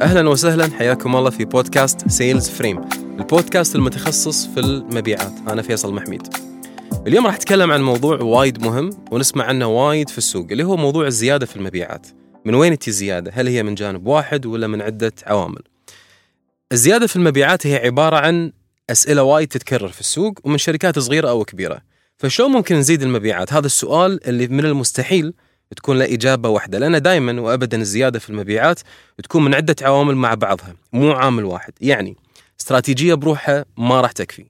أهلا وسهلا حياكم الله في بودكاست سيلز فريم البودكاست المتخصص في المبيعات. أنا فيصل محميد. اليوم راح أتكلم عن موضوع وايد مهم ونسمع عنه وايد في السوق اللي هو موضوع الزيادة في المبيعات. من وين تجي الزيادة؟ هل هي من جانب واحد ولا من عدة عوامل؟ الزيادة في المبيعات هي عبارة عن أسئلة وايد تتكرر في السوق ومن شركات صغيرة أو كبيرة. فشلون ممكن نزيد المبيعات؟ هذا السؤال اللي من المستحيل تكون له إجابة واحدة لأن دائما وابدا الزيادة في المبيعات تكون من عدة عوامل مع بعضها مو عامل واحد. يعني استراتيجية بروحها ما راح تكفي.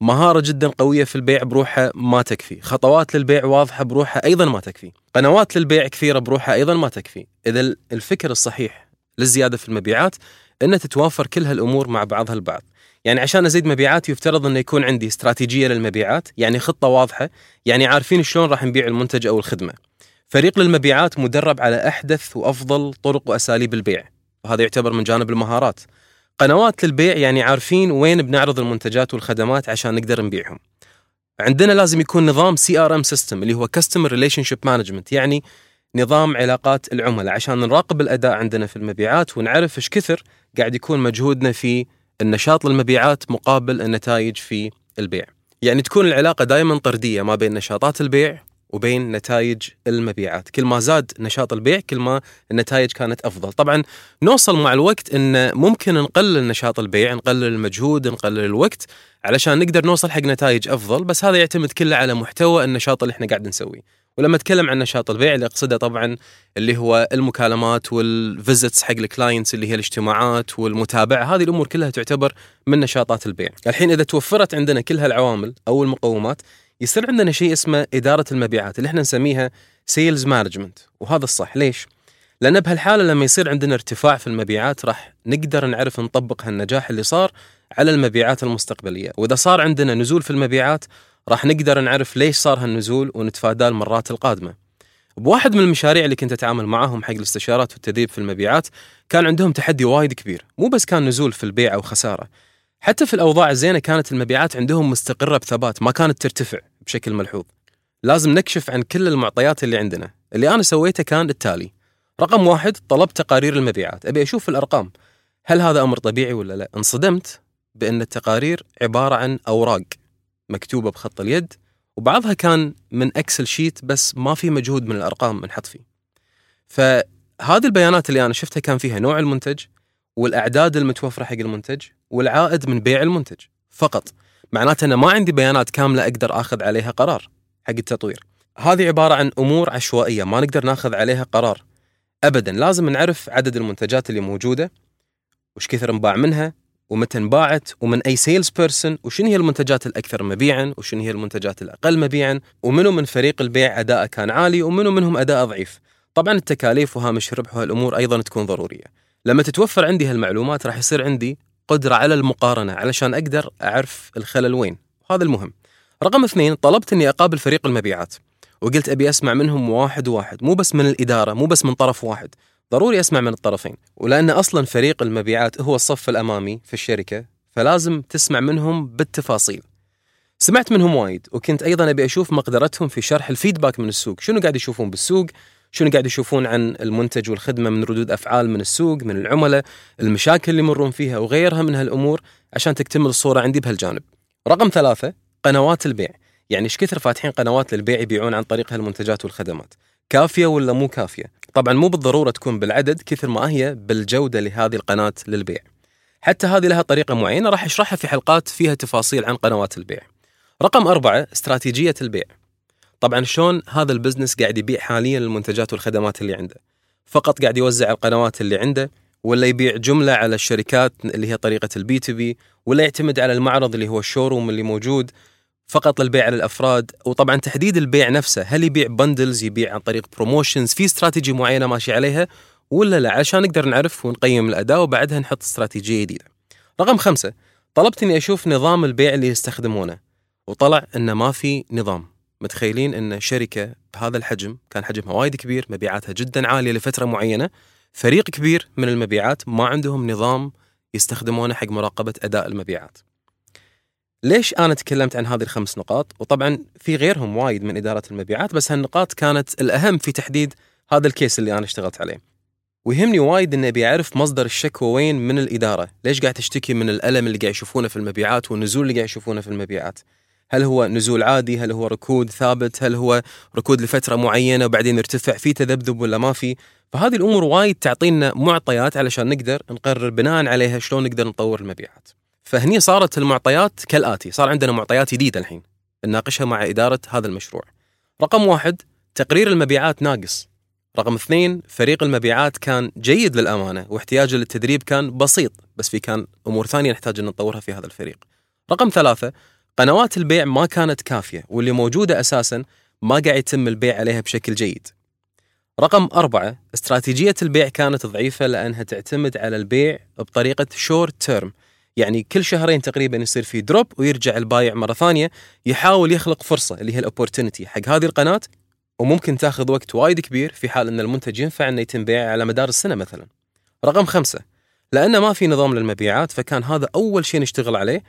مهارة جدا قوية في البيع بروحها ما تكفي. خطوات للبيع واضحة بروحها أيضا ما تكفي. قنوات للبيع كثيرة بروحها أيضا ما تكفي. إذا الفكر الصحيح للزيادة في المبيعات أن تتوافر كل هالأمور مع بعضها البعض. يعني عشان أزيد مبيعاتي يفترض إنه يكون عندي استراتيجية للمبيعات، يعني خطة واضحة، يعني عارفين شلون راح نبيع المنتج أو الخدمة. فريق للمبيعات مدرب على أحدث وأفضل طرق وأساليب البيع، وهذا يعتبر من جانب المهارات. قنوات للبيع يعني عارفين وين بنعرض المنتجات والخدمات عشان نقدر نبيعهم. عندنا لازم يكون نظام CRM system اللي هو customer relationship management يعني نظام علاقات العملاء عشان نراقب الأداء عندنا في المبيعات ونعرف إيش كثر قاعد يكون مجهودنا في النشاط للمبيعات مقابل النتائج في البيع. يعني تكون العلاقة دائما طردية ما بين نشاطات البيع وبين نتائج المبيعات. كل ما زاد نشاط البيع كل ما النتائج كانت أفضل. طبعا نوصل مع الوقت أن ممكن نقلل نشاط البيع نقلل المجهود نقلل الوقت علشان نقدر نوصل حق نتائج أفضل بس هذا يعتمد كله على محتوى النشاط اللي إحنا قاعد نسويه. ولما أتكلم عن نشاط البيع اللي أقصده طبعا اللي هو المكالمات وال visits حق ال clients اللي هي الاجتماعات والمتابعة. هذه الأمور كلها تعتبر من نشاطات البيع. الحين إذا توفرت عندنا كل هالعوامل أو المقومات يصير عندنا شيء اسمه إدارة المبيعات اللي إحنا نسميها sales management وهذا الصح ليش؟ لأن بهالحالة لما يصير عندنا ارتفاع في المبيعات راح نقدر نعرف نطبق هالنجاح اللي صار على المبيعات المستقبلية، وإذا صار عندنا نزول في المبيعات راح نقدر نعرف ليش صار هالنزول ونتفاداه المرات القادمة. بواحد من المشاريع اللي كنت أتعامل معاهم حق الاستشارات والتدريب في المبيعات كان عندهم تحدي وايد كبير، مو بس كان نزول في البيع أو خسارة، حتى في الأوضاع الزينة كانت المبيعات عندهم مستقرة بثبات، ما كانت ترتفع. بشكل ملحوظ. لازم نكشف عن كل المعطيات اللي عندنا. اللي أنا سويته كان التالي. رقم واحد طلبت تقارير المبيعات. أبي أشوف الأرقام. هل هذا أمر طبيعي ولا لا؟ انصدمت بأن التقارير عبارة عن أوراق مكتوبة بخط اليد وبعضها كان من Excel sheet بس ما في مجهود من الأرقام منحط فيه. فهذه البيانات اللي أنا شفتها كان فيها نوع المنتج والأعداد المتوفرة حق المنتج والعائد من بيع المنتج. فقط. معناته أنا ما عندي بيانات كاملة أقدر أخذ عليها قرار حق التطوير. هذه عبارة عن أمور عشوائية ما نقدر ناخذ عليها قرار. أبدا لازم نعرف عدد المنتجات اللي موجودة وش كثر انباع منها ومتى انباعت ومن أي sales person وشنو هي المنتجات الأكثر مبيعا وشنو هي المنتجات الأقل مبيعا ومنو من فريق البيع أداءه كان عالي ومنو منهم اداء ضعيف. طبعا التكاليف وهامش الربح وهالامور أيضا تكون ضرورية. لما تتوفر عندي هالمعلومات راح يصير عندي قدرة على المقارنة علشان أقدر أعرف الخلل وين وهذا المهم. رقم اثنين طلبت أني أقابل فريق المبيعات وقلت أبي أسمع منهم واحد واحد مو بس من الإدارة مو بس من طرف واحد. ضروري أسمع من الطرفين ولأن أصلا فريق المبيعات هو الصف الأمامي في الشركة فلازم تسمع منهم بالتفاصيل. سمعت منهم وايد وكنت أيضا أبي أشوف مقدرتهم في شرح الفيدباك من السوق شنو قاعد يشوفون بالسوق شنو قاعد يشوفون عن المنتج والخدمة من ردود أفعال من السوق من العملاء المشاكل اللي يمرون فيها وغيرها من هالأمور عشان تكتمل الصورة عندي بهالجانب. رقم ثلاثة قنوات البيع. يعني إيش كثر فاتحين قنوات للبيع يبيعون عن طريق هالمنتجات والخدمات؟ كافية ولا مو كافية؟ طبعا مو بالضرورة تكون بالعدد كثر ما هي بالجودة لهذه القناة للبيع. حتى هذه لها طريقة معينة راح أشرحها في حلقات فيها تفاصيل عن قنوات البيع. رقم أربعة استراتيجية البيع. طبعا شلون هذا البزنس قاعد يبيع حاليا المنتجات والخدمات اللي عنده؟ فقط قاعد يوزع القنوات اللي عنده ولا يبيع جملة على الشركات اللي هي طريقة ال B2B ولا يعتمد على المعرض اللي هو ال showroom اللي موجود فقط للبيع على الأفراد. وطبعا تحديد البيع نفسه هل يبيع bundles يبيع عن طريق promotions في استراتيجي معينة ماشي عليها ولا لا؟ عشان نقدر نعرف ونقيم الاداء وبعدها نحط استراتيجيه جديدة. رقم خمسة طلبت إني أشوف نظام البيع اللي يستخدمونه وطلع إنه ما في نظام. متخيلين إن شركة بهذا الحجم كان حجمها وايد كبير مبيعاتها جدا عالية لفترة معينة فريق كبير من المبيعات ما عندهم نظام يستخدمونه حق مراقبة أداء المبيعات. ليش أنا تكلمت عن هذه الخمس نقاط؟ وطبعا في غيرهم وايد من إدارة المبيعات بس هالنقاط كانت الأهم في تحديد هذا الكيس اللي أنا اشتغلت عليه. ويهمني وايد إني أبي أعرف مصدر الشكوى وين من الإدارة، ليش قاعد تشتكي من الألم اللي قاعد يشوفونه في المبيعات والنزول اللي قاعد يشوفونه في المبيعات؟ هل هو نزول عادي؟ هل هو ركود ثابت؟ هل هو ركود لفترة معينة وبعدين يرتفع في تذبذب ولا ما في؟ فهذه الأمور وايد تعطينا معطيات علشان نقدر نقرر بناء عليها شلون نقدر نطور المبيعات. فهني صارت المعطيات كالآتي، صار عندنا معطيات جديدة الحين نناقشها مع إدارة هذا المشروع. رقم واحد تقرير المبيعات ناقص. رقم اثنين فريق المبيعات كان جيد للأمانة واحتياجه للتدريب كان بسيط بس في كان أمور ثانية نحتاج إن نطورها في هذا الفريق. رقم ثلاثة قنوات البيع ما كانت كافية واللي موجودة أساسا ما قاعد يتم البيع عليها بشكل جيد. رقم أربعة استراتيجية البيع كانت ضعيفة لأنها تعتمد على البيع بطريقة short term يعني كل شهرين تقريبا يصير في drop ويرجع البايع مرة ثانية يحاول يخلق فرصة اللي هي ال opportunity حق هذه القناة وممكن تاخذ وقت وايد كبير في حال أن المنتج ينفع أنه يتم بيعه على مدار السنة مثلا رقم خمسة لأن ما في نظام للمبيعات فكان هذا أول شيء نشتغل عليه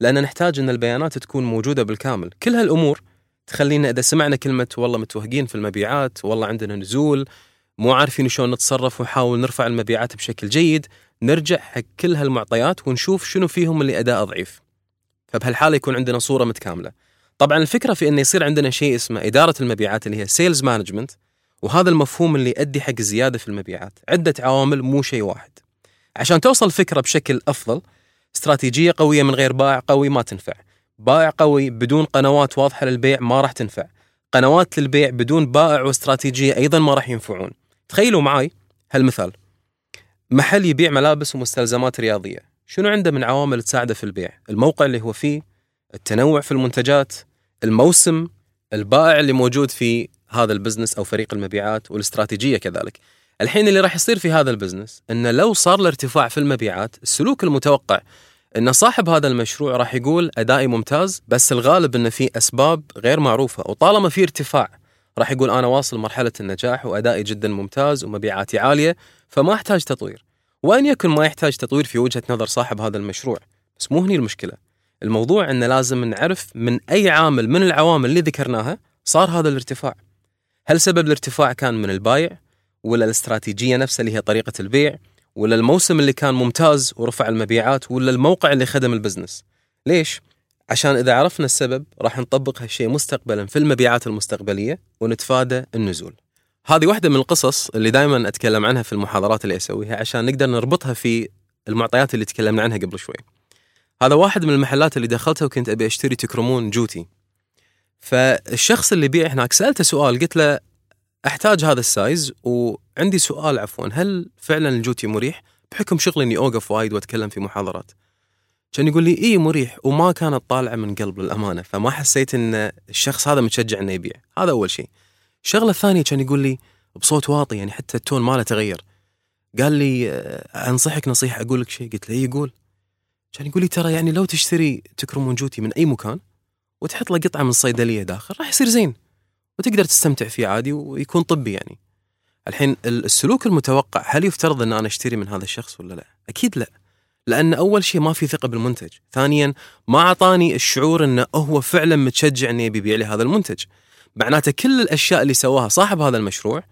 لأن نحتاج أن البيانات تكون موجودة بالكامل. كل هالأمور تخلينا إذا سمعنا كلمة والله متوهقين في المبيعات والله عندنا نزول مو عارفين شلون نتصرف ونحاول نرفع المبيعات بشكل جيد نرجع حق كل هالمعطيات ونشوف شنو فيهم اللي أداء ضعيف. فبهالحالة يكون عندنا صورة متكاملة. طبعا الفكرة في أنه يصير عندنا شيء اسمه إدارة المبيعات اللي هي sales management وهذا المفهوم اللي يؤدي حق الزيادة في المبيعات. عدة عوامل مو شيء واحد. عشان توصل فكرة بشكل أفضل استراتيجية قوية من غير بائع قوي ما تنفع. بائع قوي بدون قنوات واضحة للبيع ما راح تنفع. قنوات للبيع بدون بائع واستراتيجية أيضا ما راح ينفعون. تخيلوا معاي هالمثال. محل يبيع ملابس ومستلزمات رياضية. شنو عنده من عوامل تساعده في البيع؟ الموقع اللي هو فيه التنوع في المنتجات الموسم البائع اللي موجود في هذا البزنس أو فريق المبيعات والاستراتيجية كذلك. الحين اللي راح يصير في هذا البزنس إنه لو صار الارتفاع في المبيعات السلوك المتوقع إن صاحب هذا المشروع راح يقول أدائي ممتاز بس الغالب إنه في أسباب غير معروفة وطالما في ارتفاع راح يقول أنا واصل مرحلة النجاح وأدائي جدا ممتاز ومبيعاتي عالية فما أحتاج تطوير. وإن يكن ما يحتاج تطوير في وجهة نظر صاحب هذا المشروع بس مو هني المشكلة. الموضوع إنه لازم نعرف من أي عامل من العوامل اللي ذكرناها صار هذا الارتفاع. هل سبب الارتفاع كان من البايع؟ ولا الاستراتيجية نفسها اللي هي طريقة البيع ولا الموسم اللي كان ممتاز ورفع المبيعات ولا الموقع اللي خدم البزنس. ليش؟ عشان إذا عرفنا السبب راح نطبق هالشيء مستقبلا في المبيعات المستقبلية ونتفادى النزول. هذه واحدة من القصص اللي دائما أتكلم عنها في المحاضرات اللي أسويها عشان نقدر نربطها في المعطيات اللي تكلمنا عنها قبل شوي. هذا واحد من المحلات اللي دخلتها وكنت أبي أشتري تكرمون جوتي. فالشخص اللي يبيع هناك سألته سؤال قلت له أحتاج هذا ال size وعندي سؤال عفوا هل فعلا الجوتي مريح؟ بحكم شغلي إني أوقف وايد وأتكلم في محاضرات. كان يقول لي إي مريح وما كانت طالعة من قلب للأمانة فما حسيت إن الشخص هذا متشجع إنه يبيع. هذا أول شيء. الشغلة الثانية كان يقول لي بصوت واطي يعني حتى التون ماله تغير. قال لي آه، أنصحك نصيحة أقول لك شيء. قلت له إي يقول كان يقول لي ترى يعني لو تشتري تكرمون جوتي من أي مكان وتحط له قطعة من الصيدلية داخل راح يصير زين. وتقدر تستمتع فيه عادي ويكون طبي يعني. الحين السلوك المتوقع هل يفترض أن أنا أشتري من هذا الشخص ولا لا؟ أكيد لا. لأن أول شيء ما في ثقة بالمنتج. ثانيا ما أعطاني الشعور انه هو فعلا متشجع انه يبي يبيع لي هذا المنتج. معناته كل الأشياء اللي سواها صاحب هذا المشروع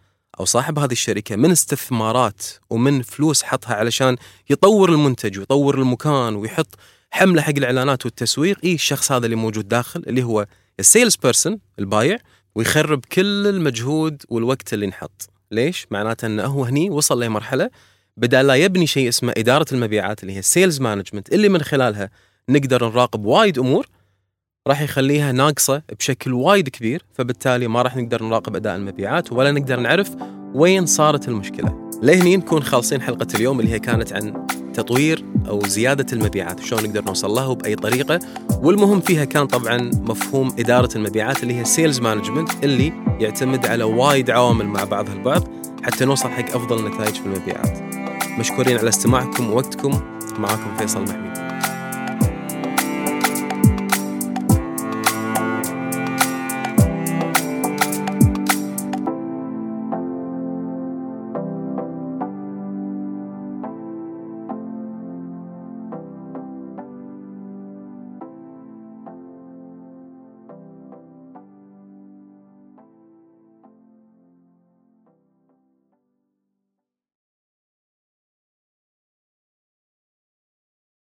أو صاحب هذه الشركة من استثمارات ومن فلوس حطها علشان يطور المنتج ويطور المكان ويحط حملة حق الإعلانات والتسويق اي الشخص هذا اللي موجود داخل اللي هو ال sales person البايع. ويخرب كل المجهود والوقت اللي انحط ليش؟ معناته إنه هو هني وصل لمرحله بدا لا يبني شيء اسمه إدارة المبيعات اللي هي ال sales management اللي من خلالها نقدر نراقب وايد أمور راح يخليها ناقصة بشكل وايد كبير فبالتالي ما راح نقدر نراقب أداء المبيعات ولا نقدر نعرف وين صارت المشكلة. لهني نكون خالصين حلقة اليوم اللي هي كانت عن تطوير أو زيادة المبيعات شلون نقدر نوصل لها وباي طريقة. والمهم فيها كان طبعا مفهوم إدارة المبيعات اللي هي sales management اللي يعتمد على وايد عوامل مع بعضها البعض حتى نوصل حق أفضل النتائج في المبيعات. مشكورين على استماعكم ووقتكم معكم فيصل محمود.